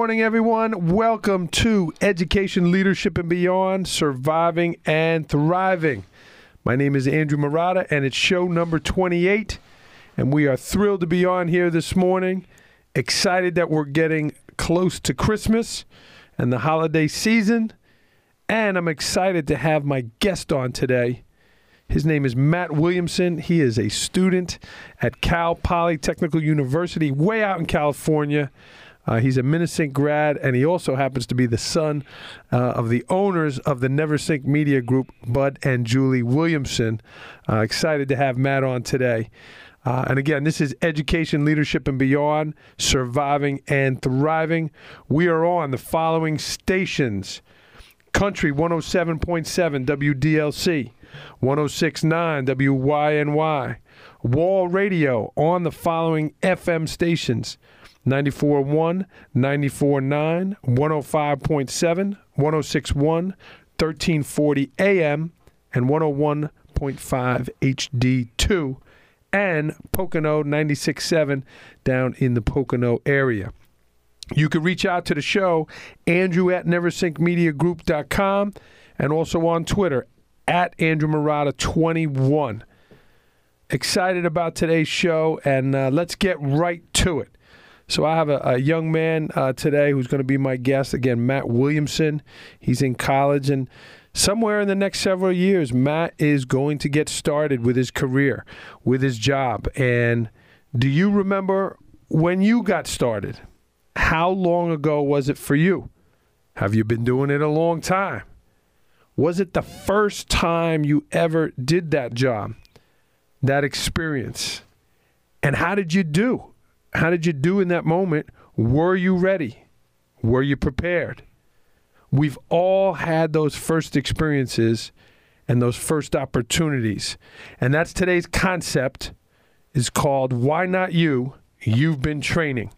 morning, everyone. Welcome to Education, Leadership, and Beyond Surviving and Thriving. My name is Andrew Marotta, and it's show number 28. And we are thrilled to be on here this morning. Excited that we're getting close to Christmas and the holiday season. And I'm excited to have my guest on today. His name is Matt Williamson. He is a student at Cal Polytechnical University, way out in California. Uh, he's a Minisink grad, and he also happens to be the son uh, of the owners of the Neversink Media Group, Bud and Julie Williamson. Uh, excited to have Matt on today. Uh, and again, this is Education, Leadership, and Beyond Surviving and Thriving. We are on the following stations Country 107.7 WDLC, 1069 WYNY, Wall Radio on the following FM stations 94.1, 94.9, 105.7, 106.1, 1340 AM, and 101.5 HD2, and Pocono 96.7 down in the Pocono area. You can reach out to the show, Andrew at NeversinkMediaGroup.com, and also on Twitter at Andrew Marotta 21. Excited about today's show, and uh, let's get right to it. So I have a, a young man uh, today who's going to be my guest again, Matt Williamson. He's in college, and somewhere in the next several years, Matt is going to get started with his career, with his job. And do you remember when you got started? How long ago was it for you? Have you been doing it a long time? Was it the first time you ever did that job, that experience? And how did you do? How did you do in that moment? Were you ready? Were you prepared? We've all had those first experiences and those first opportunities. And that's today's concept is called Why Not You? You've Been Training.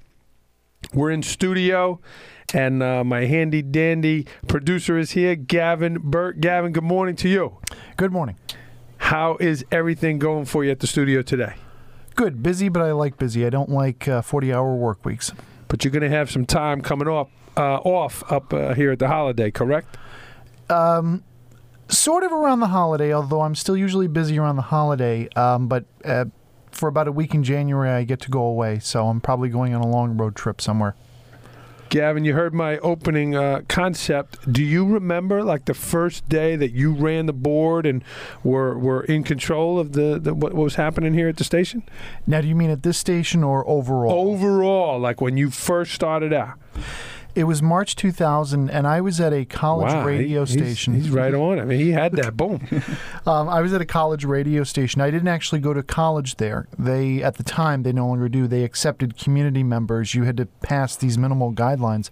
We're in studio, and uh, my handy dandy producer is here, Gavin Burt. Gavin, good morning to you. Good morning. How is everything going for you at the studio today? Good. Busy, but I like busy. I don't like uh, 40 hour work weeks. But you're going to have some time coming off, uh, off up uh, here at the holiday, correct? Um, sort of around the holiday, although I'm still usually busy around the holiday. Um, but uh, for about a week in January, I get to go away. So I'm probably going on a long road trip somewhere. Gavin, you heard my opening uh, concept. Do you remember like the first day that you ran the board and were were in control of the, the what was happening here at the station? Now, do you mean at this station or overall? Overall, like when you first started out. It was March 2000, and I was at a college Wow, radio he- he's- station. He's, right on. I mean, he had that. Boom. Um, I was at a college radio station. I didn't actually go to college there. They, at the time, they no longer do. They accepted community members. You had to pass these minimal guidelines,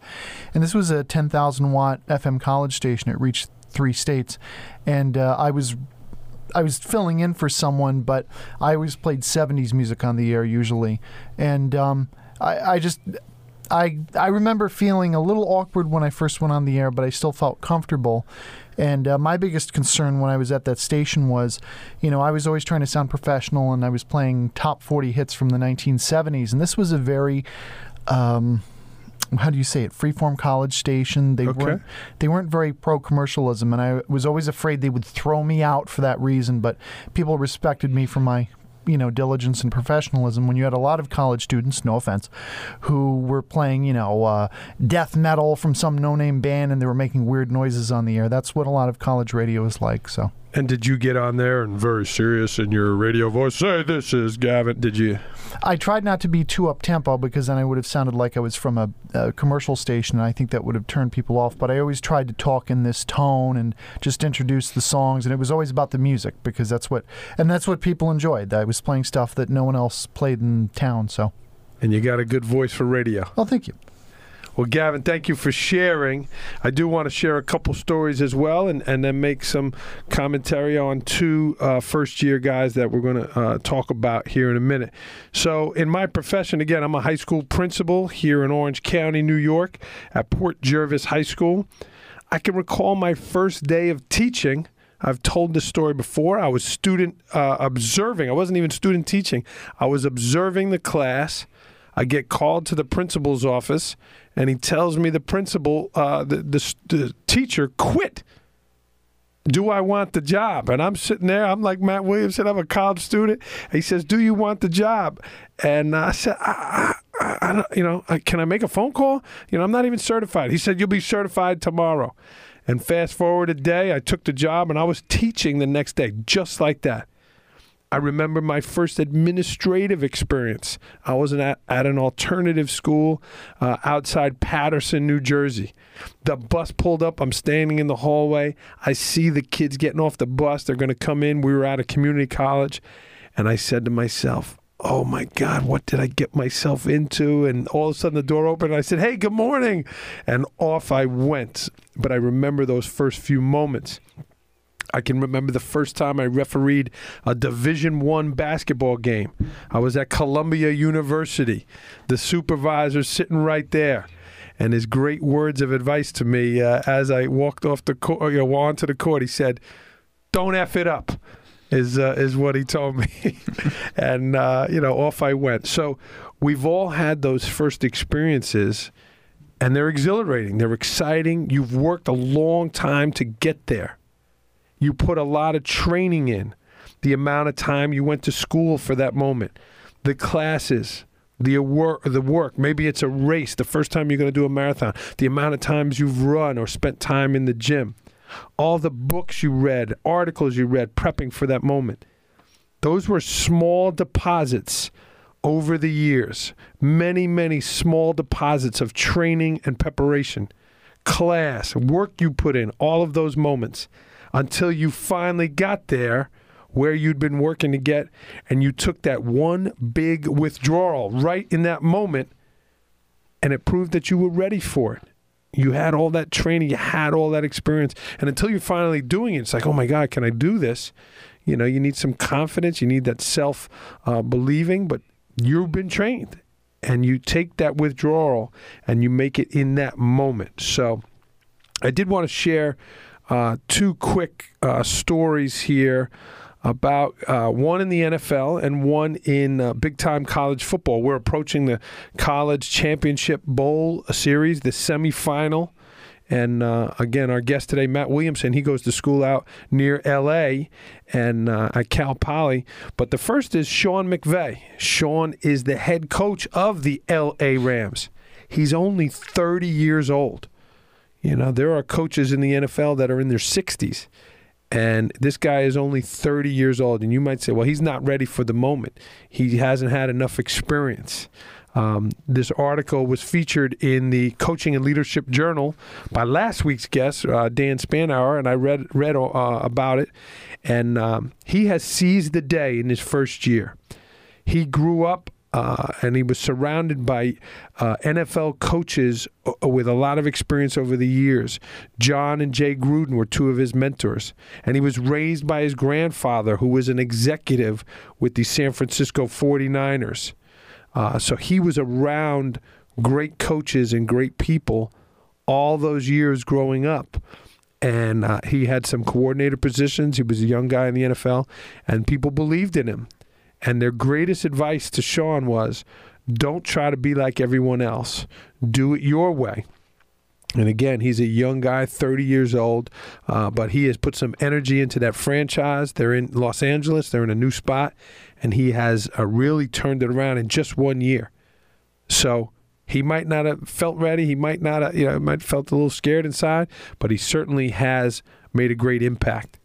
and this was a 10,000 watt FM college station. It reached three states, and uh, I was. I was filling in for someone, but I always played 70s music on the air usually. And um, I, I just, I, I remember feeling a little awkward when I first went on the air, but I still felt comfortable. And uh, my biggest concern when I was at that station was, you know, I was always trying to sound professional and I was playing top 40 hits from the 1970s. And this was a very, um, how do you say it? Freeform college station. They Okay. weren't they weren't very pro commercialism, and I was always afraid they would throw me out for that reason. But people respected me for my you know diligence and professionalism. When you had a lot of college students, no offense, who were playing you know uh, death metal from some no name band, and they were making weird noises on the air. That's what a lot of college radio is like. So. And did you get on there and very serious in your radio voice say this is Gavin? Did you? I tried not to be too up tempo because then I would have sounded like I was from a, a commercial station, and I think that would have turned people off. But I always tried to talk in this tone and just introduce the songs, and it was always about the music because that's what and that's what people enjoyed. I was playing stuff that no one else played in town. So, And you got a good voice for radio. Oh, thank you. Well, Gavin, thank you for sharing. I do want to share a couple stories as well and, and then make some commentary on two uh, first year guys that we're going to uh, talk about here in a minute. So, in my profession, again, I'm a high school principal here in Orange County, New York, at Port Jervis High School. I can recall my first day of teaching. I've told this story before. I was student uh, observing. I wasn't even student teaching. I was observing the class. I get called to the principal's office, and he tells me the principal, uh, the, the the teacher, quit. Do I want the job? And I'm sitting there. I'm like Matt Williamson. I'm a college student. He says, "Do you want the job?" And I said, I, I, I don't, "You know, can I make a phone call? You know, I'm not even certified." He said, "You'll be certified tomorrow." And fast forward a day, I took the job and I was teaching the next day, just like that. I remember my first administrative experience. I was at, at an alternative school uh, outside Paterson, New Jersey. The bus pulled up. I'm standing in the hallway. I see the kids getting off the bus. They're going to come in. We were at a community college. And I said to myself, oh my God, what did I get myself into? And all of a sudden the door opened and I said, hey, good morning. And off I went. But I remember those first few moments. I can remember the first time I refereed a Division One basketball game. I was at Columbia University. The supervisor sitting right there, and his great words of advice to me uh, as I walked off the court, you know, onto the court. He said, "Don't f it up." is uh, is what he told me, and uh, you know off I went. So we've all had those first experiences, and they're exhilarating. They're exciting. You've worked a long time to get there. You put a lot of training in. The amount of time you went to school for that moment, the classes, the work, the work. Maybe it's a race. The first time you're going to do a marathon. The amount of times you've run or spent time in the gym all the books you read, articles you read, prepping for that moment. Those were small deposits over the years. Many, many small deposits of training and preparation, class, work you put in, all of those moments until you finally got there where you'd been working to get and you took that one big withdrawal right in that moment and it proved that you were ready for it you had all that training, you had all that experience, and until you're finally doing it, it's like, oh my God, can I do this? You know, you need some confidence, you need that self uh, believing, but you've been trained, and you take that withdrawal and you make it in that moment. So, I did want to share uh, two quick uh, stories here about uh, one in the NFL and one in uh, big time college football. We're approaching the college championship bowl series, the semifinal. And uh, again, our guest today, Matt Williamson, he goes to school out near L.A. and uh, at Cal Poly. But the first is Sean McVay. Sean is the head coach of the L.A. Rams. He's only 30 years old. You know, there are coaches in the NFL that are in their 60s. And this guy is only 30 years old. And you might say, well, he's not ready for the moment. He hasn't had enough experience. Um, this article was featured in the Coaching and Leadership Journal by last week's guest, uh, Dan Spanauer, and I read read uh, about it. And um, he has seized the day in his first year. He grew up uh, and he was surrounded by uh, NFL coaches uh, with a lot of experience over the years. John and Jay Gruden were two of his mentors, and he was raised by his grandfather, who was an executive with the San Francisco 49ers. Uh, so he was around great coaches and great people all those years growing up. And uh, he had some coordinator positions. He was a young guy in the NFL, and people believed in him and their greatest advice to Sean was don't try to be like everyone else, do it your way. And again, he's a young guy, 30 years old, uh, but he has put some energy into that franchise. They're in Los Angeles, they're in a new spot, and he has uh, really turned it around in just one year. So he might not have felt ready. He might not, have, you know, might have felt a little scared inside, but he certainly has made a great impact.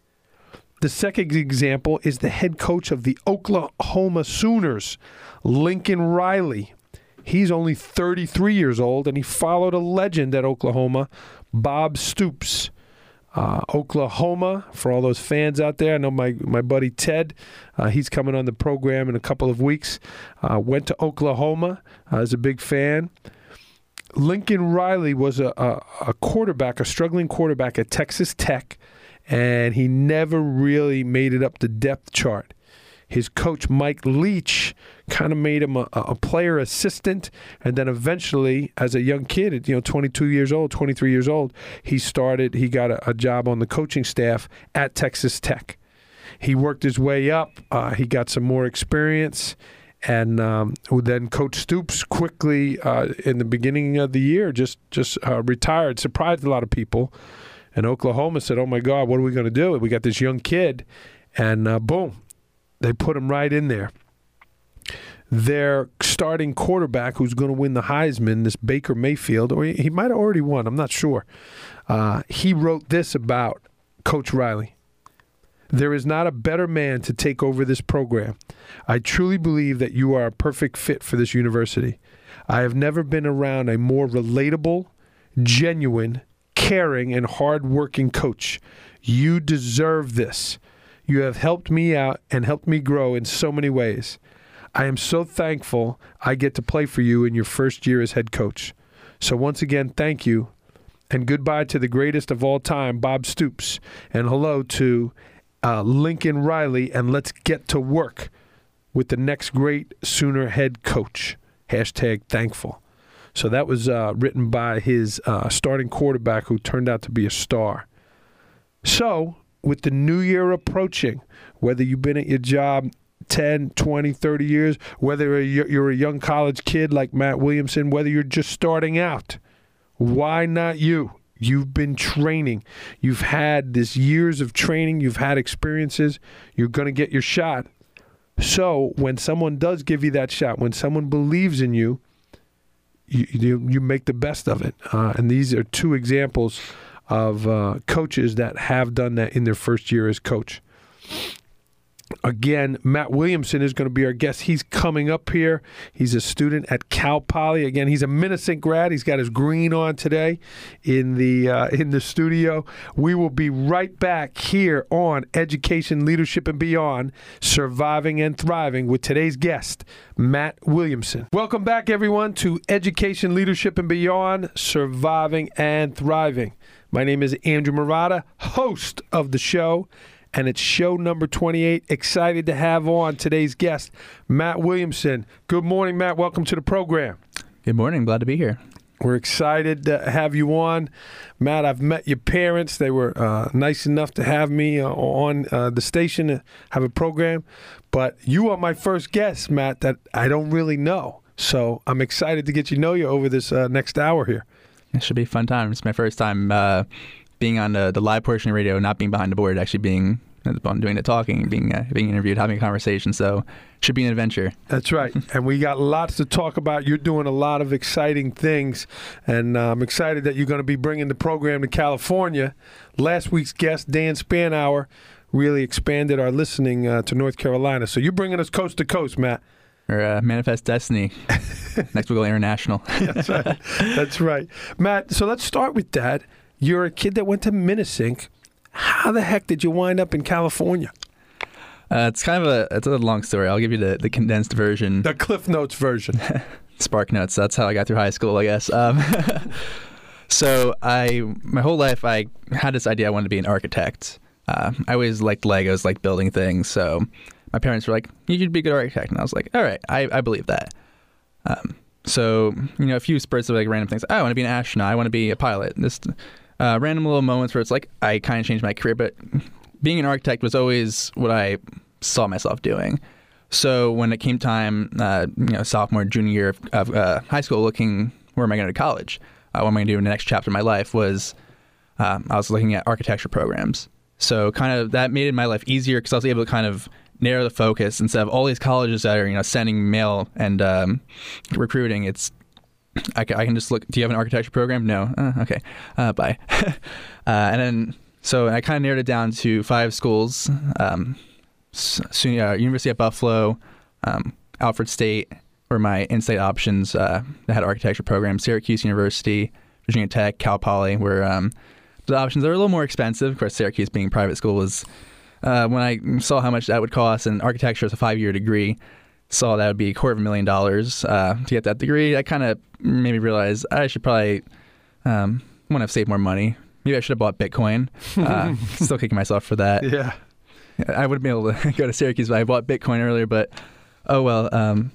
The second example is the head coach of the Oklahoma Sooners, Lincoln Riley. He's only 33 years old, and he followed a legend at Oklahoma, Bob Stoops. Uh, Oklahoma, for all those fans out there, I know my, my buddy Ted, uh, he's coming on the program in a couple of weeks. Uh, went to Oklahoma uh, as a big fan. Lincoln Riley was a, a, a quarterback, a struggling quarterback at Texas Tech and he never really made it up the depth chart. His coach, Mike Leach, kind of made him a, a, player assistant, and then eventually, as a young kid, you know, 22 years old, 23 years old, he started. He got a, a job on the coaching staff at Texas Tech. He worked his way up. Uh, he got some more experience, and um, then Coach Stoops quickly uh, in the beginning of the year just just uh, retired. Surprised a lot of people. And Oklahoma said, "Oh my God, what are we going to do? We got this young kid," and uh, boom, they put him right in there. Their starting quarterback, who's going to win the Heisman, this Baker Mayfield, or he, might have already won. I'm not sure. Uh, he wrote this about Coach Riley. There is not a better man to take over this program. I truly believe that you are a perfect fit for this university. I have never been around a more relatable, genuine, caring, and hardworking coach. You deserve this. You have helped me out and helped me grow in so many ways. I am so thankful I get to play for you in your first year as head coach. So, once again, thank you. And goodbye to the greatest of all time, Bob Stoops. And hello to uh, Lincoln Riley. And let's get to work with the next great Sooner head coach. Hashtag thankful. So that was uh, written by his uh, starting quarterback who turned out to be a star. So, with the new year approaching, whether you've been at your job 10, 20, 30 years, whether you're a young college kid like Matt Williamson, whether you're just starting out, why not you? You've been training. You've had this years of training. You've had experiences. You're going to get your shot. So when someone does give you that shot, when someone believes in you, you you, you make the best of it. Uh, and these are two examples of uh, coaches that have done that in their first year as coach. Again, Matt Williamson is going to be our guest. He's coming up here. He's a student at Cal Poly. Again, he's a Minisink grad. He's got his green on today in the uh, in the studio. We will be right back here on Education, Leadership, and Beyond, Surviving and Thriving with today's guest, Matt Williamson. Welcome back, everyone, to Education, Leadership, and Beyond, Surviving and Thriving. My name is Andrew Marotta, host of the show and it's show number 28. Excited to have on today's guest, Matt Williamson. Good morning, Matt. Welcome to the program. Good morning. Glad to be here. We're excited to have you on. Matt, I've met your parents. They were uh, nice enough to have me uh, on uh, the station to have a program. But you are my first guest, Matt, that I don't really know. So I'm excited to get you know you over this uh, next hour here. It should be a fun time. It's my first time uh, being on the, the live portion of radio, not being behind the board, actually being on doing the talking, being uh, being interviewed, having a conversation. So should be an adventure. That's right, and we got lots to talk about. You're doing a lot of exciting things, and uh, I'm excited that you're going to be bringing the program to California. Last week's guest, Dan Spanauer, really expanded our listening uh, to North Carolina. So you're bringing us coast to coast, Matt. Or uh, manifest destiny. Next we'll go international. That's right. That's right, Matt. So let's start with that. You're a kid that went to Minisink how the heck did you wind up in California? Uh, it's kind of a it's a long story. I'll give you the, the condensed version. The Cliff Notes version. Spark Notes. That's how I got through high school, I guess. Um, so I my whole life I had this idea I wanted to be an architect. Uh, I always liked Legos, like building things. So my parents were like, "You should be a good architect," and I was like, "All right, I, I believe that." Um, so you know, a few spurts of like random things. Oh, I want to be an astronaut. I want to be a pilot. This uh, random little moments where it's like I kind of changed my career, but being an architect was always what I saw myself doing. So when it came time, uh, you know, sophomore, junior year of, uh, high school, looking where am I going to college? Uh, what am I going to do in the next chapter of my life? Was um, I was looking at architecture programs. So kind of that made my life easier because I was able to kind of narrow the focus instead of all these colleges that are you know sending mail and um, recruiting. It's I, I, can just look. Do you have an architecture program? No. Uh, okay. Uh, bye. uh, and then, so I kind of narrowed it down to five schools: um, uh, University of Buffalo, um, Alfred State, were my in-state options uh, that had architecture programs. Syracuse University, Virginia Tech, Cal Poly were um, the options. They a little more expensive. Of course, Syracuse being private school was. Uh, when I saw how much that would cost, and architecture is a five-year degree, saw that would be a quarter of a million dollars uh, to get that degree, I kind of made me realize I should probably um, want to save more money. Maybe I should have bought Bitcoin. Uh, still kicking myself for that. Yeah. I would have been able to go to Syracuse, but I bought Bitcoin earlier. But oh well. Um,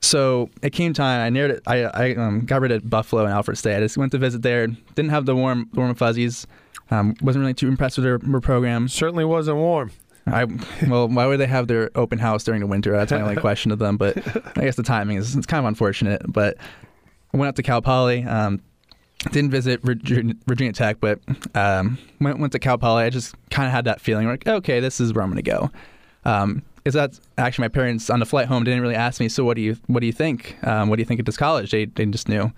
so it came time. I narrowed it. I, I um, got rid of Buffalo and Alfred State. I just went to visit there. Didn't have the warm, warm fuzzies. Um, wasn't really too impressed with their, their program. Certainly wasn't warm. I well, why would they have their open house during the winter? That's my only question to them. But I guess the timing is it's kind of unfortunate. But I went out to Cal Poly. Um, didn't visit Virginia, Virginia Tech, but um, went went to Cal Poly. I just kind of had that feeling like, okay, this is where I'm going to go. Um, is that actually my parents on the flight home didn't really ask me. So what do you what do you think? Um, what do you think of this college? They they just knew,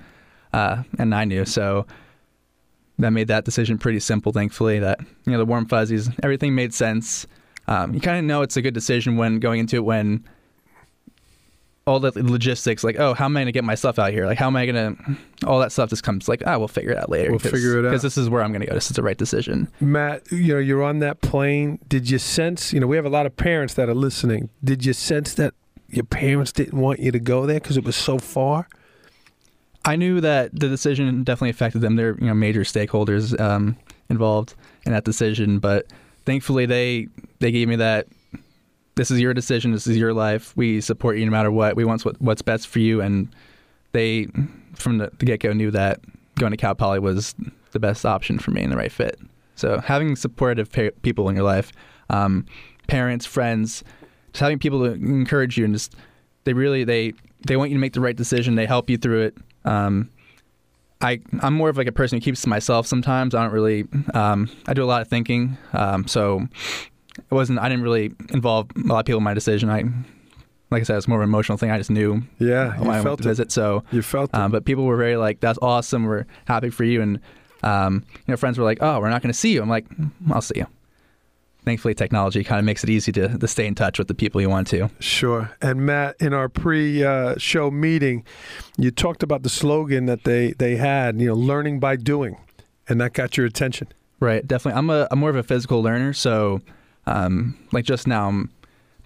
uh, and I knew. So that made that decision pretty simple. Thankfully, that you know the warm fuzzies, everything made sense. Um, you kind of know it's a good decision when going into it when all the logistics, like, oh, how am I going to get my stuff out here? Like, how am I going to, all that stuff just comes like, ah, we'll figure it out later. We'll figure it out. Because this is where I'm going to go. This is the right decision. Matt, you know, you're on that plane. Did you sense, you know, we have a lot of parents that are listening. Did you sense that your parents didn't want you to go there because it was so far? I knew that the decision definitely affected them. They're, you know, major stakeholders um, involved in that decision. But thankfully, they, they gave me that this is your decision. This is your life. We support you no matter what. We want what, what's best for you. And they, from the, the get go, knew that going to Cal Poly was the best option for me and the right fit. So having supportive people in your life, um, parents, friends, just having people to encourage you and just they really they they want you to make the right decision. They help you through it. Um, I I'm more of like a person who keeps to myself sometimes. I don't really um, I do a lot of thinking. Um, so it wasn't. I didn't really involve a lot of people in my decision. I, like I said, it's more of an emotional thing. I just knew. Yeah, you I felt went to it. visit. So You felt it. um, but people were very like, "That's awesome. We're happy for you." And um, you know, friends were like, "Oh, we're not going to see you." I'm like, "I'll see you." Thankfully, technology kind of makes it easy to, to stay in touch with the people you want to. Sure. And Matt, in our pre-show meeting, you talked about the slogan that they they had. You know, learning by doing, and that got your attention. Right, definitely. I'm a I'm more of a physical learner, so um, like just now I'm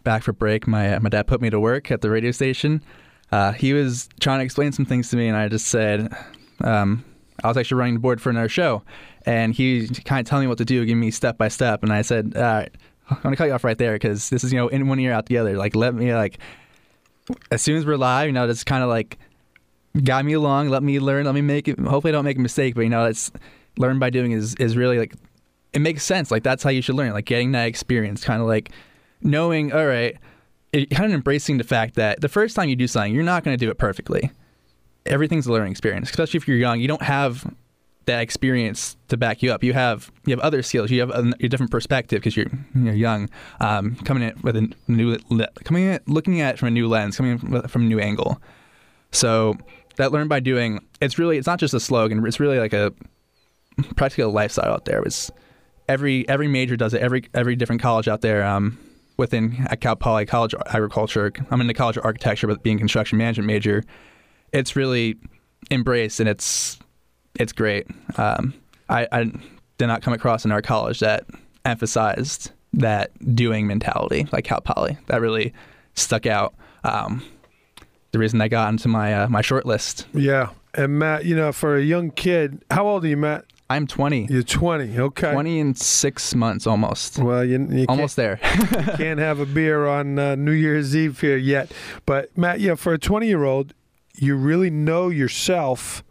back for break. My my dad put me to work at the radio station. Uh, he was trying to explain some things to me, and I just said um, I was actually running the board for another show, and he kind of telling me what to do, giving me step by step, and I said, "All right, I'm gonna cut you off right there because this is you know in one ear out the other. Like let me like as soon as we're live, you know, that's kind of like guide me along, let me learn, let me make it. Hopefully, I don't make a mistake, but you know, it's learn by doing is is really like it makes sense. Like that's how you should learn. Like getting that experience, kind of like knowing. All right, it, kind of embracing the fact that the first time you do something, you're not going to do it perfectly. Everything's a learning experience, especially if you're young. You don't have that experience to back you up. You have you have other skills. You have a, a different perspective because you're you're young, um, coming in with a new coming in looking at it from a new lens, coming in from a new angle. So that learn by doing. It's really it's not just a slogan. It's really like a practical lifestyle out there. It's every every major does it. Every every different college out there. Um, within at Cal Poly College of Agriculture, I'm in the College of Architecture, but being construction management major, it's really embraced and it's it's great. Um, I, I did not come across in our college that emphasized that doing mentality like Cal Poly. That really stuck out. Um, the reason I got into my uh, my short list. Yeah. And Matt, you know, for a young kid, how old are you, Matt? I'm 20. You're 20. Okay. 20 in six months almost. Well, you, you Almost there. can't, can't have a beer on uh, New Year's Eve here yet. But Matt, yeah, for a 20 year old, you really know yourself,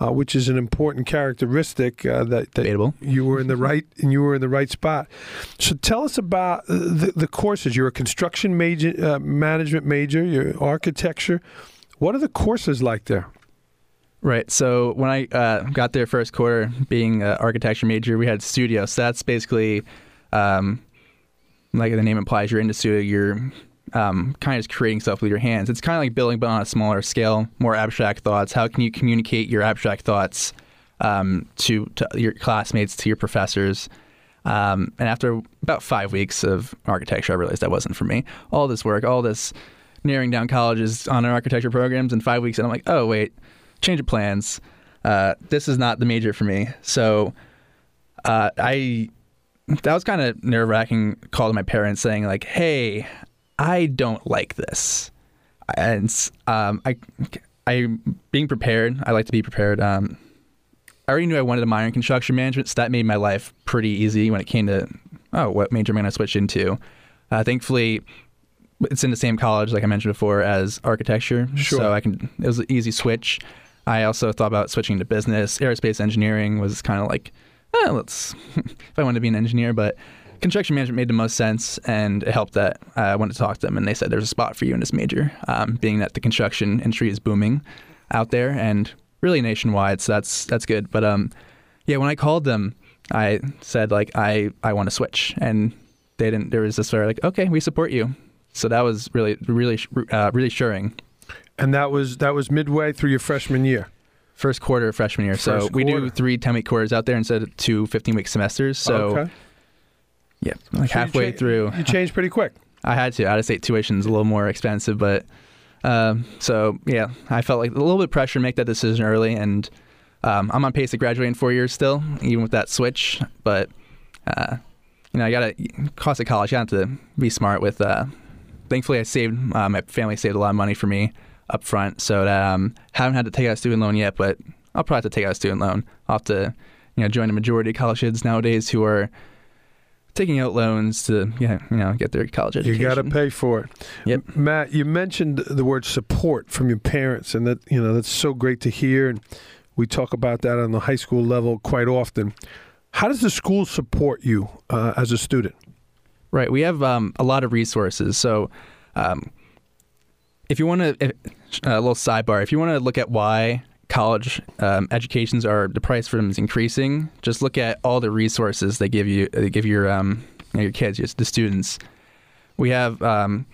uh, which is an important characteristic uh, that, that Debatable. you were in the right and you were in the right spot. So tell us about the, the courses. You're a construction major, uh, management major. You're architecture. What are the courses like there? Right. So when I uh, got there first quarter, being an architecture major, we had studio. So that's basically, um, like the name implies, you're into studio. You're um, kind of just creating stuff with your hands. It's kind of like building, but on a smaller scale, more abstract thoughts. How can you communicate your abstract thoughts um, to, to your classmates, to your professors? Um, and after about five weeks of architecture, I realized that wasn't for me. All this work, all this narrowing down colleges on our architecture programs in five weeks, and I'm like, oh wait, change of plans. Uh, this is not the major for me. So uh, I that was kind of nerve wracking. Call to my parents saying like, hey, I don't like this, and um, I I being prepared. I like to be prepared. Um, I already knew I wanted a minor in construction management, so that made my life pretty easy when it came to oh, what major am I going to switch into? Uh, thankfully, it's in the same college, like I mentioned before, as architecture. Sure. So I can. It was an easy switch. I also thought about switching to business. Aerospace engineering was kind of like, eh, let's. if I wanted to be an engineer, but construction management made the most sense, and it helped that I went to talk to them, and they said there's a spot for you in this major, um, being that the construction industry is booming out there and really nationwide. So that's that's good. But um, yeah, when I called them, I said like I I want to switch, and they didn't. There was this sort of like, okay, we support you. So that was really really uh, really assuring. And that was that was midway through your freshman year. First quarter of freshman year. so First we do three 10 week quarters out there instead of two 15 week semesters. So okay. Yeah, like So halfway cha- through. you changed pretty quick. I had to. Out of state tuition's a little more expensive, but um, so yeah, I felt like a little bit of pressure to make that decision early, and um, I'm on pace to graduate in four years still, even with that switch. But uh, you know, I got to cost of college. You have to be smart with. Uh, thankfully, I saved. Uh, my family saved a lot of money for me up front, so that um, haven't had to take out a student loan yet, but I'll probably have to take out a student loan. I'll have to, you know, join the majority of college kids nowadays who are taking out loans to, yeah, you know, get their college education. You got to pay for it. Yep. Matt, you mentioned the word support from your parents, and that you know that's so great to hear. And we talk about that on the high school level quite often. How does the school support you uh, as a student? Right. We have um, a lot of resources. So, um, if you want to, a little sidebar, if you want to look at why college um, educations are the price for them is increasing, just look at all the resources they give you, they give your um, you know, your kids, the students. We have um,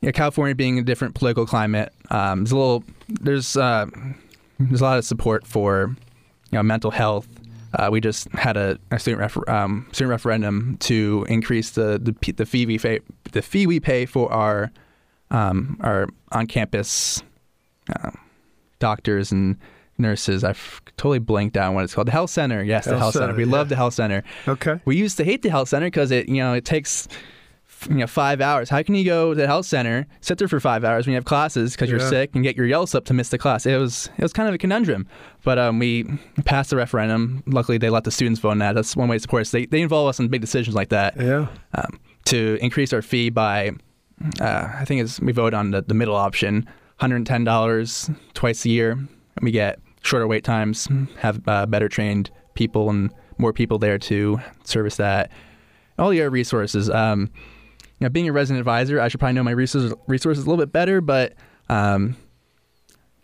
you know, California being a different political climate. Um, there's a little, there's uh, there's a lot of support for you know mental health. Uh, we just had a, a student refer- um, student referendum to increase the the, the fee we pay the fee we pay for our um, our on campus uh, doctors and nurses. I've totally blanked out on what it's called. The health center. Yes, the Health health center. center, We yeah. love the health center. Okay. We used to hate the health center because it, you know, it takes, you know, five hours. How can you go to the health center, sit there for five hours when you have classes because you're sick, and get your yells up to miss the class? It was, it was kind of a conundrum. But um, we passed the referendum. Luckily, they let the students vote on that. That's one way to support us. They, they involve us in big decisions like that Yeah. um, to increase our fee by, uh, I think it's we vote on the, the middle option, $110 twice a year. And we get shorter wait times, have uh, better trained people and more people there to service that. All the other resources. Um, you know, being a resident advisor, I should probably know my resources, resources a little bit better, but um,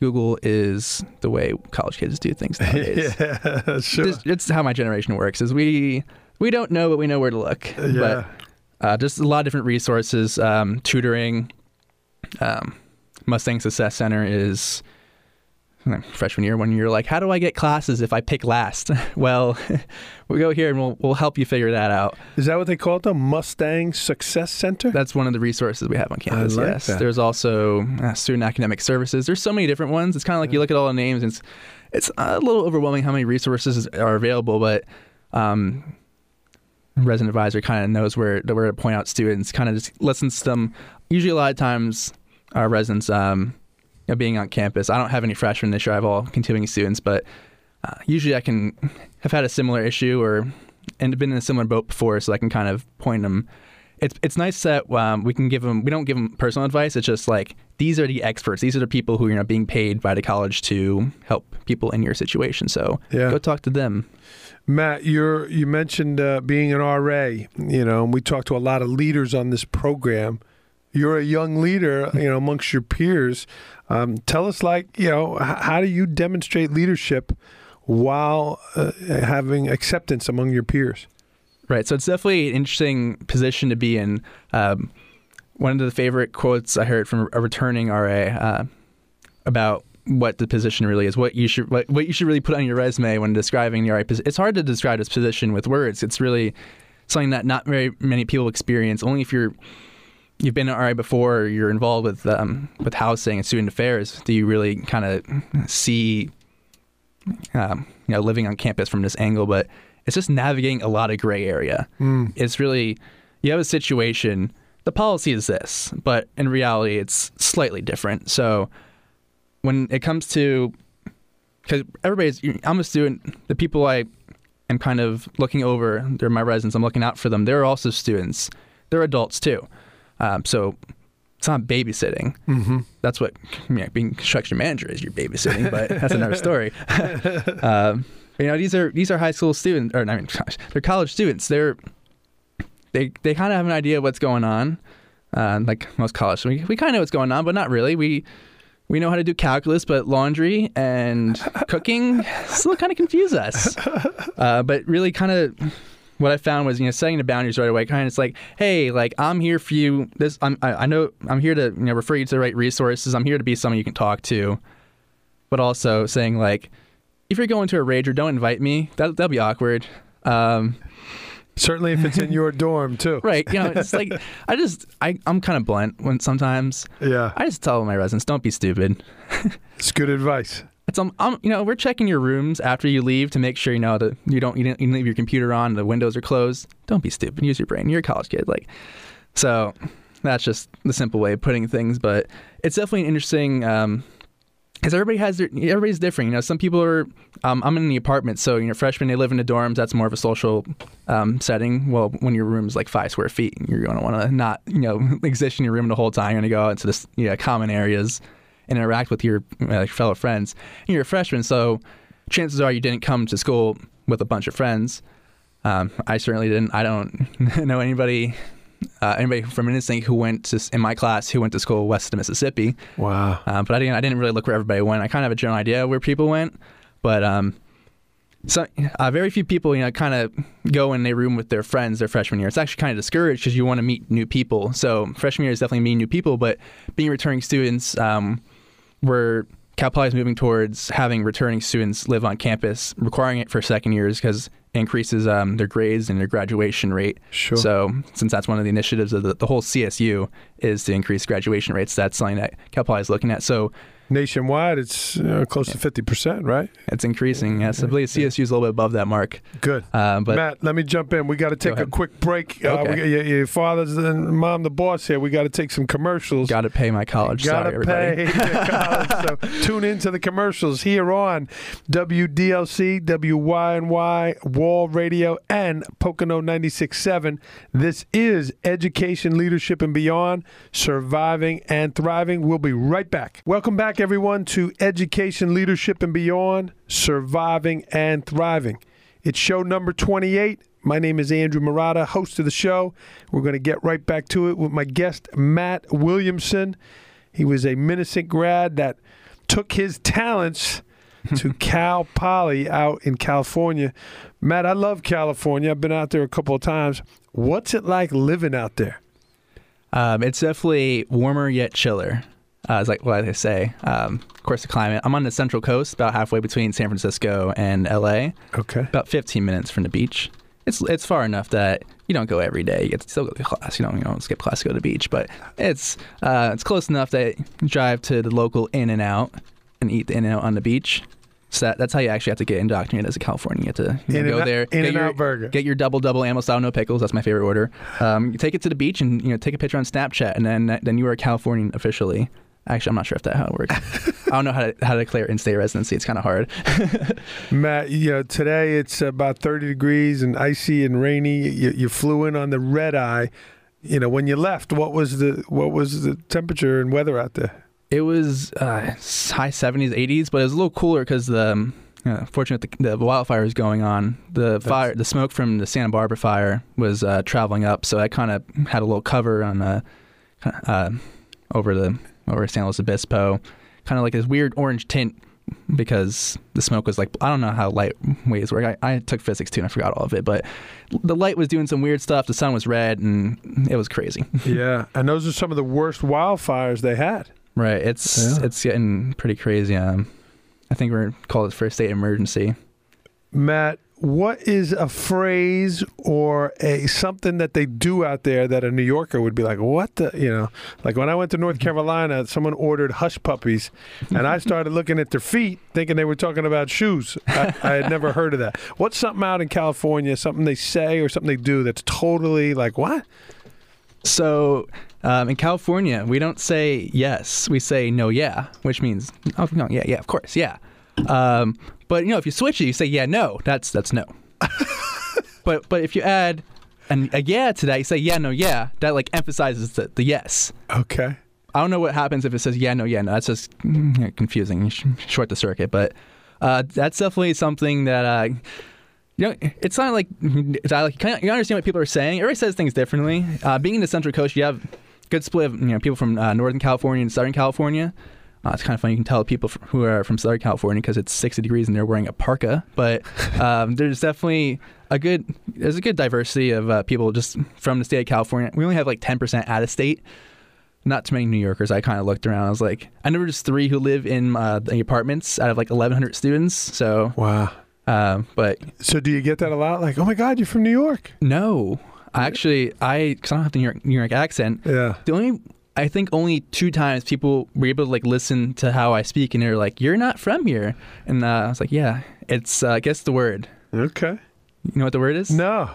Google is the way college kids do things nowadays. yeah. Sure. This- It's how my generation works. Is we we don't know, but we know where to look. yeah. But uh, just a lot of different resources, um, tutoring. Um, Mustang Success Center is uh, freshman year when you're like, how do I get classes if I pick last? well, we go here and we'll we'll help you figure that out. Is that what they call it? The Mustang Success Center. That's one of the resources we have on campus. like yes, that. there's also uh, student academic services. There's so many different ones. It's kind of like you look at all the names, and it's it's a little overwhelming how many resources are available. But um, resident advisor kind of knows where where to point out students. Kind of just listens to them. Usually, a lot of times, our residents, um, you know, being on campus, I don't have any freshmen this year. I have all continuing students, but uh, usually I can have had a similar issue or and been in a similar boat before, so I can kind of point them. It's it's nice that um, we can give them. We don't give them personal advice. It's just like these are the experts. These are the people who are you know, being paid by the college to help people in your situation. So Yeah. go talk to them. Matt, you're you mentioned uh, being an RA. You know, and we talked to a lot of leaders on this program. You're a young leader, you know, amongst your peers. Um, tell us, like, you know, how do you demonstrate leadership while uh, having acceptance among your peers? Right. So it's definitely an interesting position to be in. Um, one of the favorite quotes I heard from a returning RA uh, about what the position really is, what you should what, what you should really put on your resume when describing the RA position. It's hard to describe this position with words. It's really something that not very many people experience. Only if you're you've been an RA before, or you're involved with um, with housing and student affairs, do you really kind of see um, you know living on campus from this angle? But it's just navigating a lot of gray area. Mm. It's really you have a situation. The policy is this, but in reality, it's slightly different. So when it comes to because everybody's, I'm a student. The people I am kind of looking over, they're my residents. I'm looking out for them. They're also students. They're adults too. Um, so it's not babysitting. Mm-hmm. That's what you know, being construction manager is. You're babysitting, but that's another story. um, you know, these are these are high school students, or I mean, gosh, they're college students. They're they they kind of have an idea of what's going on. Uh, like most college, we we kind of know what's going on, but not really. We we know how to do calculus, but laundry and cooking still kind of confuse us. Uh, but really, kind of what I found was you know setting the boundaries right away. Kind of it's like, hey, like I'm here for you. This I'm I, I know I'm here to you know refer you to the right resources. I'm here to be someone you can talk to, but also saying like, if you're going to a rager, don't invite me. That that'll be awkward. Um, Certainly, if it's in your dorm too. right? You know, it's like I just I I'm kind of blunt when sometimes Yeah, I just tell my residents, don't be stupid. it's good advice. It's um, um, you know, we're checking your rooms after you leave to make sure you know that you don't you didn't, you didn't leave your computer on, the windows are closed. Don't be stupid. Use your brain. You're a college kid. Like, so that's just the simple way of putting things. But it's definitely an interesting. Um, because everybody has their everybody's different. You know, some people are. Um, I'm in the apartment, so you know, freshmen they live in the dorms. That's more of a social um, setting. Well, when your room's like five square feet, you're going to want to not you know exist in your room the whole time. You're going to go out into this you know, common areas and interact with your uh, fellow friends. And you're a freshman, so chances are you didn't come to school with a bunch of friends. Um, I certainly didn't. I don't know anybody. Uh, anybody from Instinct who went to in my class who went to school west of Mississippi. Wow. Um, but I didn't. I didn't really look where everybody went. I kind of have a general idea where people went, but um, so uh, very few people, you know, kind of go in a room with their friends their freshman year. It's actually kind of discouraged because you want to meet new people. So freshman year is definitely meeting new people, but being returning students, um, we're Cal Poly is moving towards having returning students live on campus, requiring it for second years because it increases um, their grades and their graduation rate. Sure. So since that's one of the initiatives of the, the whole CSU is to increase graduation rates, that's something that Cal Poly is looking at. So Nationwide, it's uh, close to fifty percent, right? it's increasing. Yes, I believe CSU is a little bit above that mark. Good. Uh, but Matt, let me jump in. We got to take a quick break. Uh, Okay. we got, your, your father's and mom, the boss here. We got to take some commercials. got to pay my college. Gotta pay the college. So tune into the commercials here on WDLC, WYNY, Wall Radio, and Pocono 96.7. This is Education, Leadership, and Beyond, Surviving and Thriving. We'll be right back. Welcome back, everyone, to Education, Leadership, and Beyond, Surviving and Thriving. It's show number 28. My name is Andrew Marotta, host of the show. We're going to get right back to it with my guest, Matt Williamson. He was a Minisink grad that took his talents to Cal Poly out in California. Matt, I love California. I've been out there a couple of times. What's it like living out there? Um, it's definitely warmer yet chiller. Uh, is like what they say. Um, of course, the climate. I'm on the central coast, about halfway between San Francisco and LA. Okay. About 15 minutes from the beach. It's it's far enough that you don't go every day. You get to still go to class. You don't you don't skip class to go to the beach, but it's uh, it's close enough that you drive to the local In-N-Out and eat the In-N-Out on the beach. So that, that's how you actually have to get indoctrinated as a Californian. You have to you know, go there, get In-N-Out your, burger. get your double double animal style no pickles. That's my favorite order. Um, you take it to the beach and you know take a picture on Snapchat, and then then you are a Californian officially. Actually, I'm not sure if that how it works. I don't know how to how to declare in-state residency. It's kind of hard. Matt, you know, today it's about 30 degrees and icy and rainy. You, you flew in on the red eye. You know, when you left, what was the what was the temperature and weather out there? It was uh, high 70s, 80s, but it was a little cooler because the um, fortunate the, the wildfire was going on. The fire, the smoke from the Santa Barbara fire was uh, traveling up, so I kind of had a little cover on uh, uh, over the over San Luis Obispo, kind of like this weird orange tint because the smoke was like I don't know how light waves work. I, I took physics too and I forgot all of it, but the light was doing some weird stuff. The sun was red and it was crazy. yeah, and those are some of the worst wildfires they had. Right. It's Yeah. it's getting pretty crazy. Um, I think we're called it first state emergency. Matt, what is a phrase or a something that they do out there that a New Yorker would be like, "What the?" You know, like when I went to North Carolina, someone ordered hush puppies, and I started looking at their feet, thinking they were talking about shoes. I, I had never heard of that. What's something out in California, something they say or something they do that's totally like what? So um, in California, we don't say yes. We say no, yeah, which means oh no, yeah, yeah, of course, yeah. Um, but you know, if you switch it, you say yeah, no. That's that's no. but but if you add an, a yeah to that, you say yeah, no, yeah. That like emphasizes the, the yes. Okay. I don't know what happens if it says yeah, no, yeah, no. That's just mm, confusing. You sh- short the circuit, but uh, that's definitely something that uh, You know, it's not like it's not like you understand what people are saying. Everybody says things differently. Uh, being in the Central Coast, you have a good split of you know people from uh, Northern California and Southern California. Uh, it's kind of funny. You can tell people f- who are from Southern California because it's 60 degrees and they're wearing a parka. But um, there's definitely a good there's a good diversity of uh, people just from the state of California. We only have like 10% out of state. Not too many New Yorkers. I kind of looked around. I was like, I know there's three who live in uh, the apartments out of like 1,100 students. So, Wow. uh, but So do you get that a lot? Like, oh my God, you're from New York. no, I actually I because I don't have the New York, New York accent. Yeah. The only I think only two times people were able to like listen to how I speak, and they're like, "You're not from here," and uh, I was like, "Yeah, it's uh, guess the word." Okay. You know what the word is? No.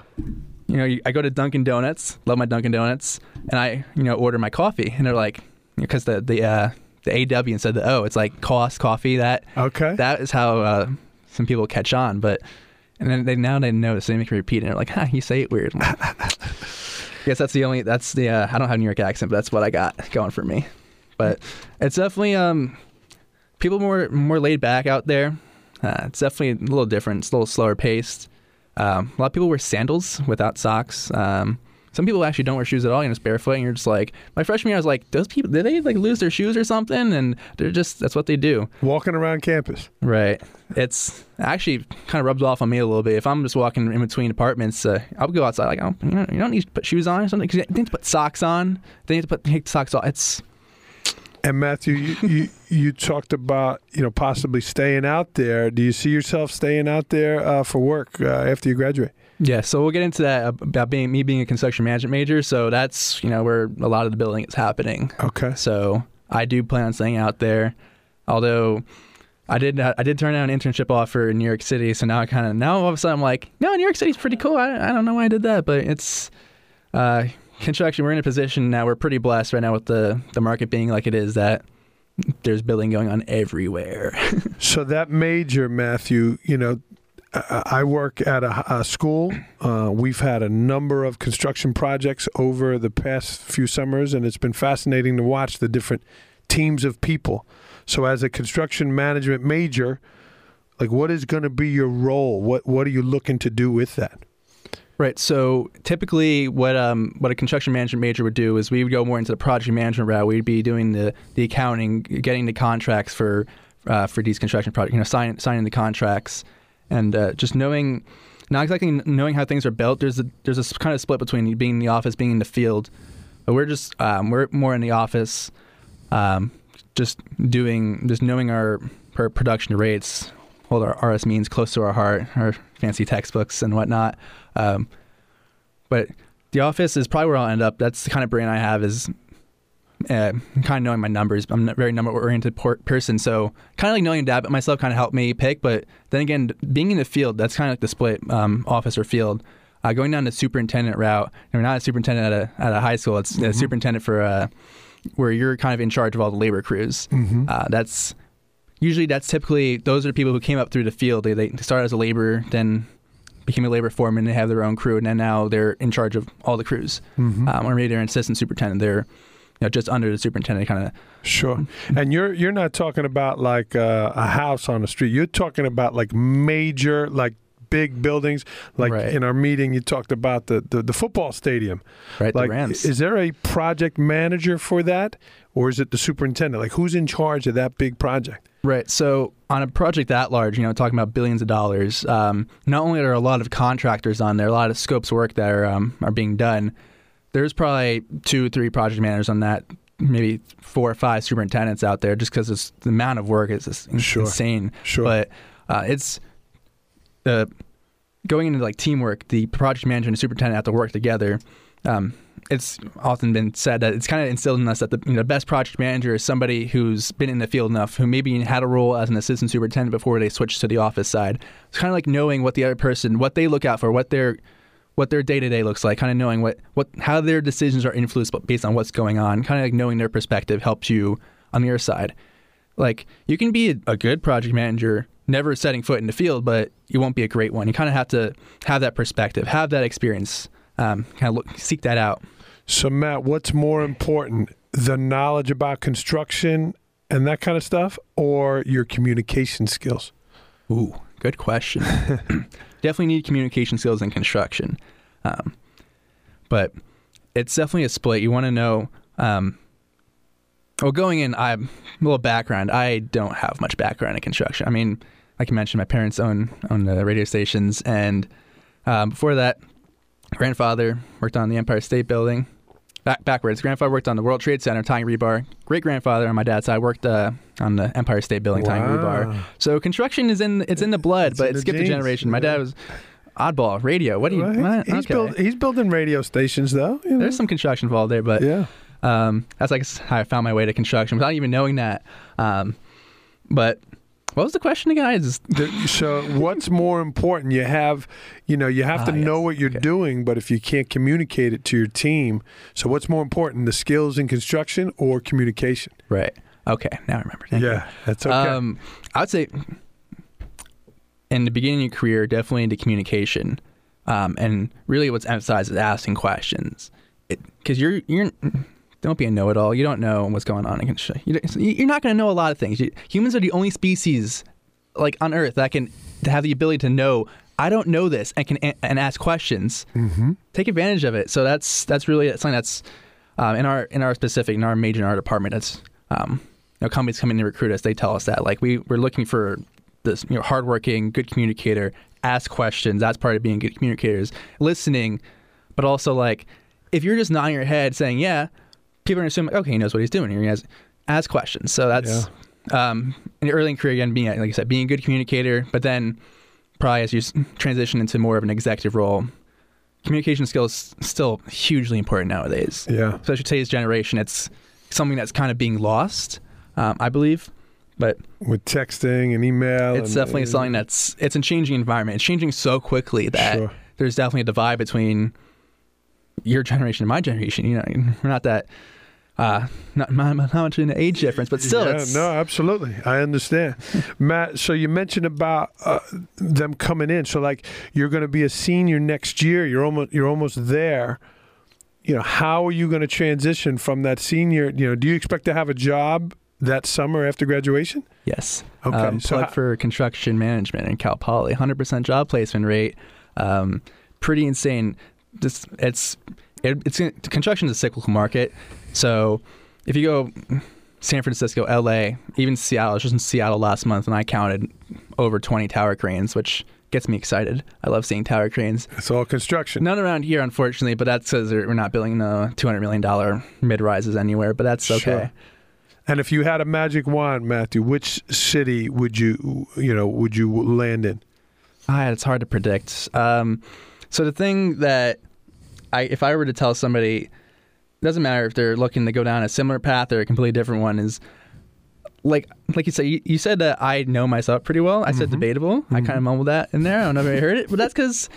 You know, I go to Dunkin' Donuts, love my Dunkin' Donuts, and I you know order my coffee, and they're like, because the the uh, the AW instead of the O, it's like cost coffee. That Okay. that is how uh, some people catch on, but. And then they now they know, so they make me repeat it. And they're like, "Ha, you say it weird." guess that's the only that's the uh, I don't have New York accent, but that's what I got going for me. But it's definitely um people more more laid back out there. Uh, it's definitely a little different. It's a little slower paced. Um, a lot of people wear sandals without socks. Um, some people actually don't wear shoes at all. You're just barefoot, and you're just like my freshman year. I was like, those people did they like lose their shoes or something? And they're just that's what they do. Walking around campus. Right. It's actually kind of rubs off on me a little bit. If I'm just walking in between apartments, uh, I'll go outside like, oh, you, know, you don't need to put shoes on or something because you need to put socks on. They need to put take socks off. It's And Matthew, you, you you talked about you know possibly staying out there. Do you see yourself staying out there uh, for work uh, after you graduate? Yeah. So we'll get into that about being me being a construction management major. So that's you know where a lot of the building is happening. Okay. So I do plan on staying out there, although. I did. I did turn down an internship offer in New York City, so now I kind of now all of a sudden I'm like, no, New York City's pretty cool. I, I don't know why I did that, but it's uh, construction. We're in a position now. We're pretty blessed right now with the the market being like it is. That there's building going on everywhere. So that major, Matthew, you know, I work at a, a school. Uh, we've had a number of construction projects over the past few summers, and it's been fascinating to watch the different teams of people. So, as a construction management major, like, what is going to be your role? What What are you looking to do with that? Right. So typically, what um what a construction management major would do is we would go more into the project management route. We'd be doing the the accounting, getting the contracts for uh, for these construction projects. You know, signing signing the contracts, and uh, just knowing not exactly knowing how things are built. There's a there's a kind of split between being in the office, being in the field. But we're just um, we're more in the office, um, just doing just knowing our per production rates, hold our RSMeans close to our heart, our fancy textbooks and whatnot. Um, but the office is probably where I'll end up. That's the kind of brain I have is uh, kind of knowing my numbers. I'm a very number oriented por- person, so kind of like knowing that, but myself kind of helped me pick. But then again, being in the field, that's kind of like the split um, office or field. Uh, going down the superintendent route, and we're not a superintendent at a at a high school. It's a superintendent for uh, where you're kind of in charge of all the labor crews. Mm-hmm. Uh, that's usually that's typically those are people who came up through the field. They they started as a laborer, then became a labor foreman. They have their own crew, and then now they're in charge of all the crews. Mm-hmm. Um, or maybe they're an assistant superintendent. They're you know just under the superintendent, kind of. Sure. And you're you're not talking about like uh, a house on the street. You're talking about like major like big buildings. Like Right. in our meeting, you talked about the, the, the football stadium. Right, Like, the Rams. is there a project manager for that, or is it the superintendent? Like, who's in charge of that big project? Right. So on a project that large, you know, talking about billions of dollars, um, not only are there a lot of contractors on there, a lot of scopes of work that are um, are being done. There's probably two, three project managers on that, maybe four or five superintendents out there, just because the amount of work is just Sure. insane. Sure. But uh, it's uh, going into like teamwork. The project manager and the superintendent have to work together. Um, it's often been said that it's kind of instilled in us that the you know, best project manager is somebody who's been in the field enough, who maybe had a role as an assistant superintendent before they switched to the office side. It's kind of like knowing what the other person, what they look out for, what their what their day to day looks like, kind of knowing what, what how their decisions are influenced based on what's going on. Kind of like knowing their perspective helps you on your side. Like you can be a, good project manager, never setting foot in the field, but you won't be a great one. You kind of have to have that perspective, have that experience, um, kind of look, seek that out. So, Matt, what's more important, the knowledge about construction and that kind of stuff, or your communication skills? Ooh, good question. definitely need communication skills in construction, um, but it's definitely a split. You want to know. Um, well, going in, I'm a little background. I don't have much background in construction. I mean, like you mentioned, my parents own own the radio stations, and um, before that, grandfather worked on the Empire State Building. Back backwards, grandfather worked on the World Trade Center tying rebar. Great grandfather on my dad's side worked uh, on the Empire State Building tying rebar. So construction is in it's in the blood, It's but it skipped a generation. My dad was oddball radio. What do you? Well, he's, Okay. build, he's building radio stations, though. you know. There's some construction involved there, but yeah. um, that's like how I found my way to construction without even knowing that. Um, but what was the question again? I just so what's more important you have you know you have Ah, to know what you're Okay. doing but if you can't communicate it to your team so what's more important the skills in construction or communication right. Okay, now I remember. Thank you. yeah that's okay Um, I would say in the beginning of your career, definitely into communication, um, and really what's emphasized is asking questions, because you're you're don't be a know-it-all. You don't know what's going on. You're not going to know a lot of things. Humans are the only species, like on Earth, that can have the ability to know. I don't know this, and can and ask questions. mm-hmm. Take advantage of it. So that's that's really something that's um, in our in our specific in our major in our department. That's um, you know, companies come in to recruit us. They tell us that like we we're looking for this you know hardworking, good communicator. Ask questions. That's part of being good communicators. Listening, but also like if you're just nodding your head saying yeah, people are assume okay he knows what he's doing here. He has ask questions. So that's um, in your early in career again being like I said being a good communicator, but then probably as you transition into more of an executive role, communication skills still hugely important nowadays. yeah Especially today's generation, it's something that's kind of being lost, um, I believe. But with texting and email it's and- definitely and- something that's it's a changing environment. It's changing so quickly that Sure. there's definitely a divide between your generation and my generation. You know, we're not that. Uh, not, not not much in the age difference, but still, yeah, it's no, absolutely. I understand, Matt. So you mentioned about uh, them coming in. So like you're going to be a senior next year. You're almost you're almost there. You know, how are you going to transition from that senior? You know, do you expect to have a job that summer after graduation? yes. Okay, Um, so for construction management in Cal Poly, 100% job placement rate. Um, pretty insane. This it's it, it's construction is a cyclical market. So if you go San Francisco, LA, even Seattle, I was just in Seattle last month and I counted over 20 tower cranes, which gets me excited. I love seeing tower cranes. It's all construction. None around here, unfortunately, but that's because we're not building the $200 million mid rises anywhere, but that's okay. Sure. And if you had a magic wand, Matthew, which city would you you know would you land in? Ah, it's hard to predict. Um, so the thing that I, if I were to tell somebody, doesn't matter if they're looking to go down a similar path or a completely different one, is like like you said, you, you said that I know myself pretty well. I said Mhm. debatable. I kind of mumbled that in there. I don't know if you heard it, but that's because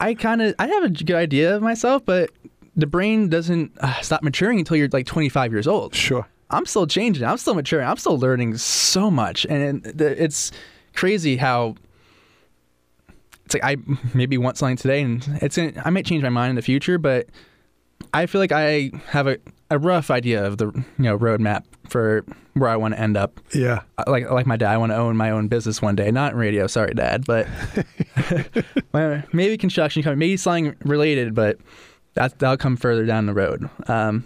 I kind of I have a good idea of myself, but the brain doesn't uh, stop maturing until you're like 25 years old. Sure. I'm still changing. I'm still maturing. I'm still learning so much, and it's crazy how it's like I maybe want something today, and it's gonna, I might change my mind in the future, but I feel like I have a, a rough idea of the you know roadmap for where I want to end up. Yeah. Like like my dad, I want to own my own business one day, not in radio. Sorry, Dad, but maybe construction, maybe something related, but that that'll come further down the road. Um,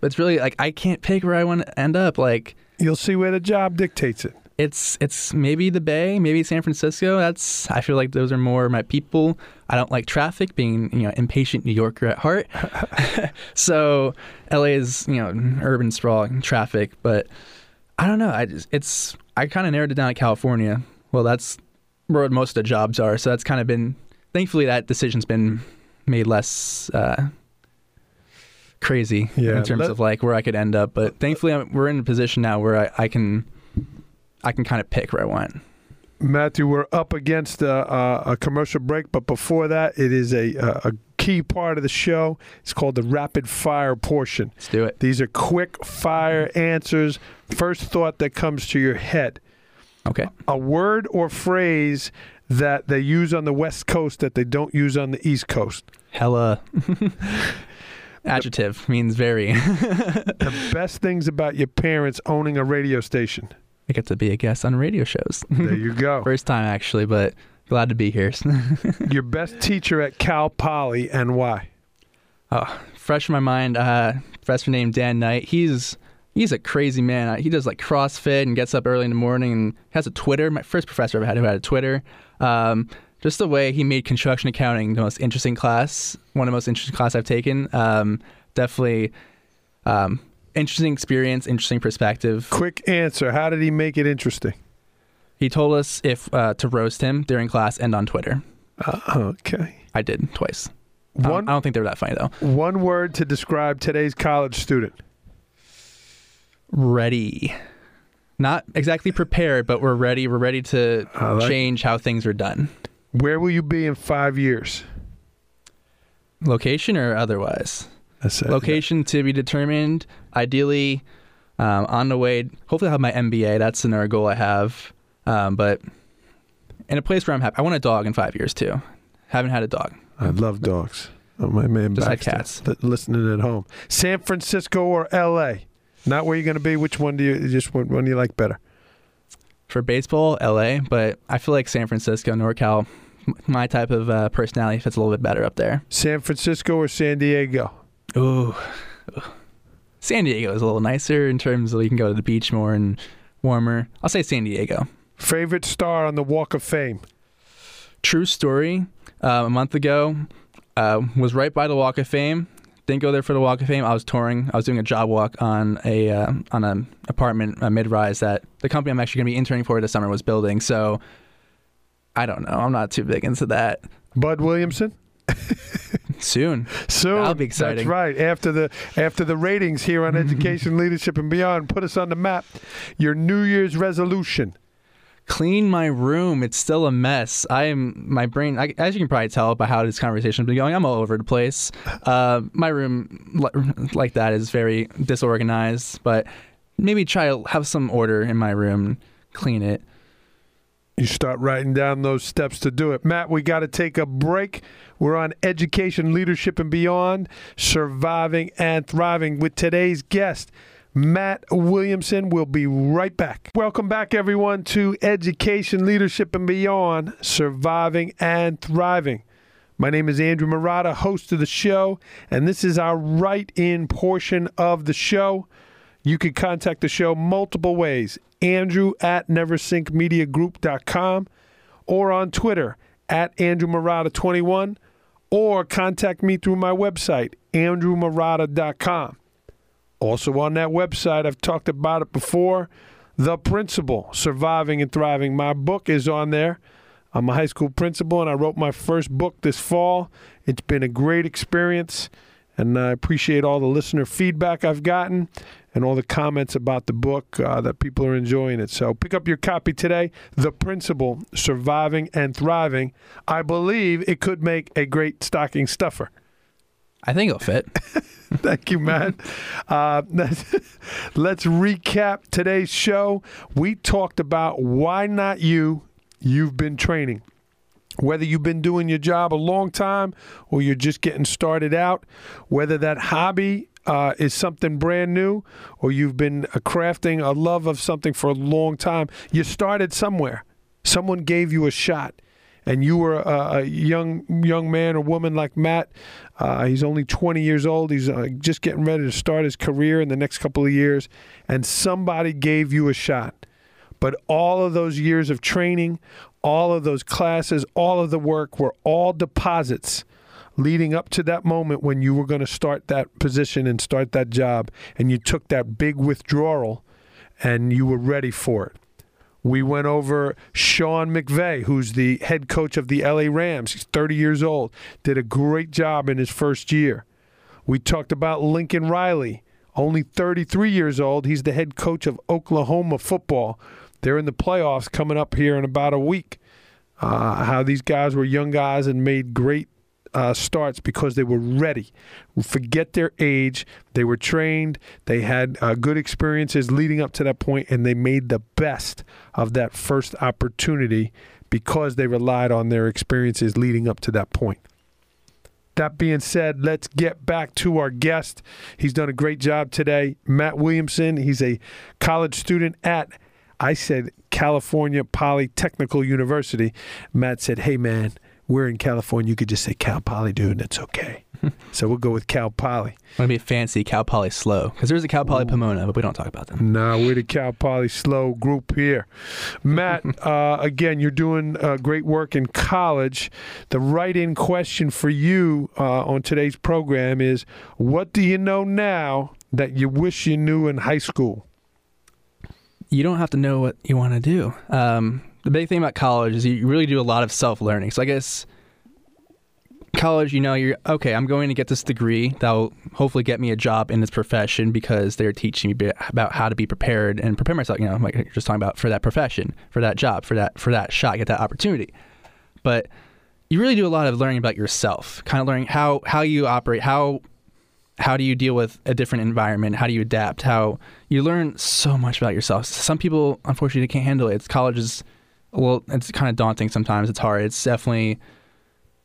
but it's really like I can't pick where I want to end up. Like You'll see where the job dictates it. It's it's maybe the Bay, maybe San Francisco. That's I feel like those are more my people. I don't like traffic, being you know impatient New Yorker at heart. so LA is you know urban sprawl and traffic, but I don't know. I just it's I kind of narrowed it down to California. Well, that's where most of the jobs are. So that's kind of been thankfully that decision's been made less. Uh, crazy Yeah, in terms of like where I could end up but thankfully I'm, we're in a position now where I, I can I can kind of pick where I want. Matthew, we're up against a, a, a commercial break, but before that, it is a, a, a key part of the show. It's called the rapid fire portion. Let's do it. These are quick fire answers. First thought that comes to your head. Okay. A word or phrase that they use on the West Coast that they don't use on the East Coast. Hella. Adjective means very. The best things about your parents owning a radio station. I get to be a guest on radio shows. There you go. First time actually, but glad to be here. Your best teacher at Cal Poly and why? oh, fresh in my mind, uh, professor named Dan Knight. He's he's a crazy man. He does like CrossFit and gets up early in the morning and has a Twitter. My first professor I had who had a Twitter. Um, just the way he made construction accounting the most interesting class, one of the most interesting class I've taken. Um, definitely um, interesting experience, interesting perspective. Quick answer. How did he make it interesting? He told us if uh, to roast him during class and on Twitter. Uh, okay. I did twice. I don't- One I don't think they were that funny though. one word to describe today's college student. Ready. Not exactly prepared, but we're ready. We're ready to like- change how things are done. Where will you be in five years? Location or otherwise? Location to be determined. Ideally, um, on the way. Hopefully, I'll have my MBA. That's another goal I have. Um, but in a place where I'm happy. I want a dog in five years too. Haven't had a dog. I love dogs. Oh, my man Just like cats. listening at home. San Francisco or L.A. Not where you're going to be. Which one do you just one, one do you like better? For baseball, LA, but I feel like San Francisco, NorCal, my type of uh, personality fits a little bit better up there. San Francisco or San Diego? Ooh. San Diego is a little nicer in terms of you can go to the beach more and warmer. I'll say San Diego. Favorite star on the Walk of Fame? True story. Uh, a month ago, uh, was right by the Walk of Fame. Didn't go there for the Walk of Fame. I was touring. I was doing a job walk on a uh, on an apartment a mid rise that the company I'm actually going to be interning for this summer was building. So I don't know. I'm not too big into that. Bud Williamson. Soon, Soon. That'll be exciting. That's right. After the after the ratings here on Education, Leadership, and Beyond, put us on the map. Your New Year's resolution. clean my room. It's still a mess. I am my brain. I, as you can probably tell by how this conversation has been going, I'm all over the place. Uh, my room like that is very disorganized. But maybe try to have some order in my room, clean it. You start writing down those steps to do it. Matt, we got to take a break. We're on Education, Leadership, and Beyond, Surviving and Thriving with today's guest, Matt Williamson. We'll be right back. Welcome back, everyone, to Education, Leadership, and Beyond, Surviving and Thriving. My name is Andrew Marotta, host of the show, and this is our write in portion of the show. You can contact the show multiple ways. Andrew at neversinkmediagroup.com or on Twitter at Andrew Marotta21 or contact me through my website, andrewmarotta.com. Also on that website, I've talked about it before, The Principal, Surviving and Thriving. My book is on there. I'm a high school principal and I wrote my first book this fall. It's been a great experience and I appreciate all the listener feedback I've gotten and all the comments about the book uh, that people are enjoying it. So pick up your copy today, The Principal Surviving and Thriving. I believe it could make a great stocking stuffer. I think it'll fit. Thank you, Matt. Uh, let's recap today's show. We talked about why not you. You've been training. Whether you've been doing your job a long time or you're just getting started out, whether that hobby uh, is something brand new or you've been uh, crafting a love of something for a long time, you started somewhere. Someone gave you a shot and you were a, a young young man or woman like Matt. Uh, he's only 20 years old. He's uh, just getting ready to start his career in the next couple of years, and somebody gave you a shot. But all of those years of training, all of those classes, all of the work were all deposits leading up to that moment when you were going to start that position and start that job, and you took that big withdrawal and you were ready for it. We went over Sean McVay, who's the head coach of the LA Rams. He's 30 years old, did a great job in his first year. We talked about Lincoln Riley, only 33 years old. He's the head coach of Oklahoma football. They're in the playoffs coming up here in about a week. Uh, how these guys were young guys and made great uh, starts because they were ready. Forget their age. They were trained. They had uh, good experiences leading up to that point, and they made the best of that first opportunity because they relied on their experiences leading up to that point. That being said, let's get back to our guest. He's done a great job today. Matt Williamson, he's a college student at I said California Polytechnical University. Matt said, "Hey man, we're in California. You could just say Cal Poly, dude. That's okay." so we'll go with Cal Poly. I'm gonna be fancy Cal Poly SLO because there's a Cal Poly Pomona, but we don't talk about them. Nah, we're the Cal Poly SLO group here. Matt, uh, again, you're doing uh, great work in college. The write-in question for you uh, on today's program is: What do you know now that you wish you knew in high school? You don't have to know what you want to do. Um, the big thing about college is you really do a lot of self learning. So I guess college, you know, you're okay. I'm going to get this degree that will hopefully get me a job in this profession because they're teaching me about how to be prepared and prepare myself. You know, like you're just talking about for that profession, for that job, for that for that shot, get that opportunity. But you really do a lot of learning about yourself, kind of learning how how you operate, how how do you deal with a different environment, how do you adapt, how you learn so much about yourself. Some people, unfortunately, can't handle it. It's college is well, it's kind of daunting sometimes. It's hard. It's definitely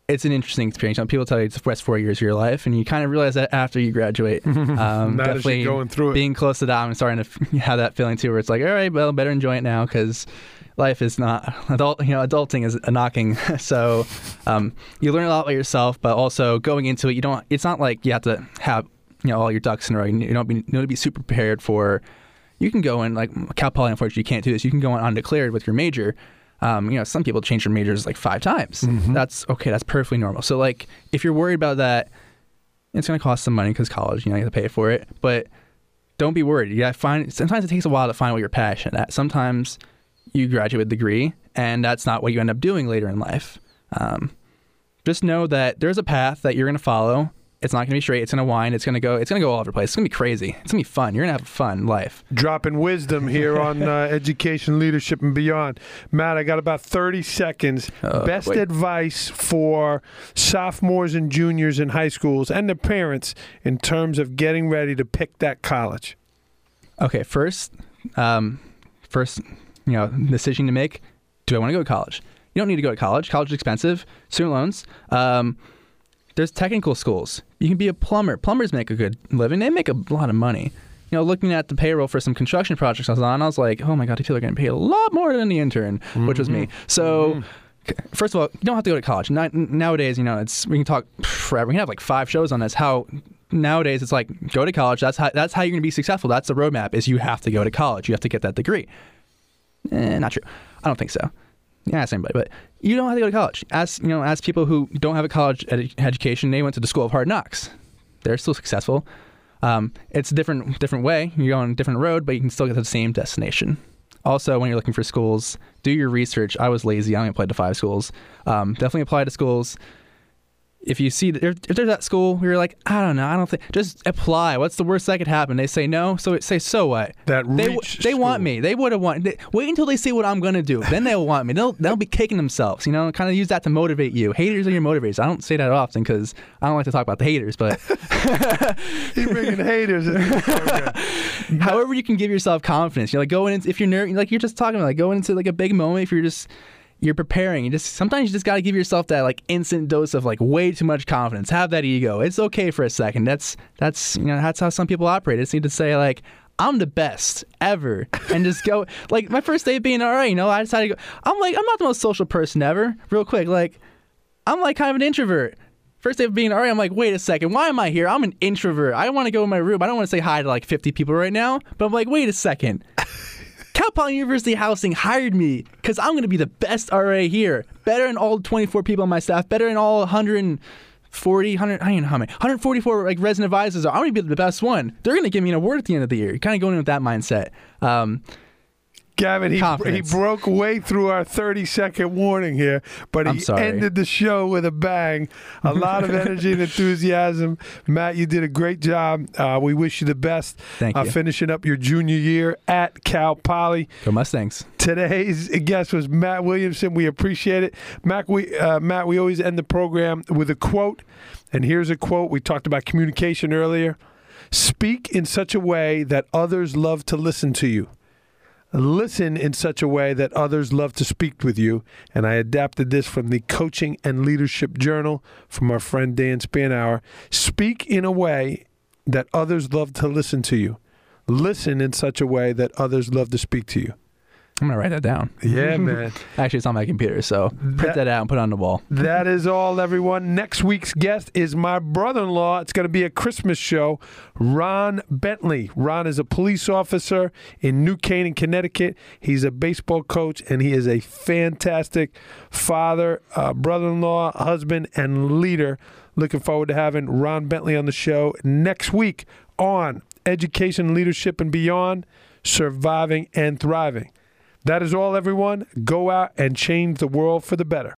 it's an interesting experience. Some people tell you it's the best four years of your life, and you kind of realize that after you graduate. Um, definitely going through it. being close to that, I'm starting to have that feeling too, where it's like, all right, well, better enjoy it now because life is not adult. You know, adulting is a knocking. so um, you learn a lot about yourself, but also going into it, you don't. It's not like you have to have you know all your ducks in a row. You don't be, you know to be super prepared for. You can go in like Cal Poly. Unfortunately, you can't do this. You can go in undeclared with your major. Um, you know, some people change their majors like five times. That's okay. That's perfectly normal. So like, if you're worried about that, it's going to cost some money because college, you know, you have to pay for it. But don't be worried. You got to find. Sometimes it takes a while to find what you're passionate at. Sometimes you graduate degree, and that's not what you end up doing later in life. Um, just know that there's a path that you're going to follow. It's not going to be straight. It's going to wind. It's going to go. It's going to go all over the place. It's going to be crazy. It's going to be fun. You're going to have a fun life. Dropping wisdom here on uh, education, leadership, and beyond. Matt, I got about 30 seconds. Uh, Best wait. advice for sophomores and juniors in high schools and their parents in terms of getting ready to pick that college. Okay, first, um, first, you know, decision to make: Do I want to go to college? You don't need to go to college. College is expensive. Student loans. Um, there's technical schools. You can be a plumber. Plumbers make a good living. They make a lot of money. You know, looking at the payroll for some construction projects I was on, I was like, oh my god, these people are getting paid a lot more than the intern, which was me. So. c- First of all, you don't have to go to college. Not, nowadays, you know, it's we can talk forever. We can have like five shows on this. How nowadays it's like go to college. That's how that's how you're going to be successful. That's the roadmap. Is you have to go to college. You have to get that degree. Eh, not true. I don't think so. Yeah, ask anybody, but you don't have to go to college. Ask you know, ask people who don't have a college ed- education. They went to the school of hard knocks. They're still successful. Um, it's a different different way. You're on a different road, but you can still get to the same destination. Also, when you're looking for schools, do your research. I was lazy. I only applied to five schools. Um, definitely apply to schools. If you see if, if there's that school where you're like, I don't know, I don't think, just apply. What's the worst that could happen? They say no, so say so what? That they reach they want me. They would have want. They, wait until they see what I'm gonna do. Then they'll want me. They'll they'll be kicking themselves. You know, kind of use that to motivate you. Haters are your motivators. I don't say that often because I don't like to talk about the haters, but You're bringing haters. into the program. however you can give yourself confidence. You're like going into if you're ner- like you're just talking about like going into like a big moment. If you're just you're preparing. You just sometimes you just got to give yourself that like instant dose of like way too much confidence. Have that ego. It's okay for a second. That's that's you know that's how some people operate. It's need to say like. I'm the best ever, and just go like my first day being all right. You know, I decided to go. I'm like, I'm not the most social person ever. Real quick, like, I'm like kind of an introvert. First day of being all right, I'm like, wait a second, why am I here? I'm an introvert. I want to go in my room. I don't want to say hi to like 50 people right now. But I'm like, wait a second. Cal Poly University Housing hired me because I'm going to be the best RA here. Better than all 24 people on my staff. Better than all 140, 100, I don't know how many. 144 like resident advisors are. I'm going to be the best one. They're going to give me an award at the end of the year. You're kind of going in with that mindset. Um, Gavin, he, he broke way through our 30 second warning here, but he ended the show with a bang. A lot of energy and enthusiasm. Matt, you did a great job. Uh, we wish you the best. Thank uh, you. Finishing up your junior year at Cal Poly. go Mustangs. Today's guest was Matt Williamson. We appreciate it. Matt, we, uh, Matt, we always end the program with a quote. And here's a quote. We talked about communication earlier. Speak in such a way that others love to listen to you. Listen in such a way that others love to speak with you. And I adapted this from the Coaching and Leadership Journal from our friend Dan Spanauer. Speak in a way that others love to listen to you. Listen in such a way that others love to speak to you. I'm gonna write that down. Yeah, man. Actually, it's on my computer, so print That- that, out and put it on the wall. That is all, everyone. Next week's guest is my brother in law. It's going to be a Christmas show. Ron Bentley. Ron is a police officer in New Canaan, Connecticut. He's a baseball coach, and he is a fantastic father, uh, brother in law, husband, and leader. Looking forward to having Ron Bentley on the show next week on Education, Leadership, and Beyond Surviving and Thriving. That is all, everyone. Go out and change the world for the better.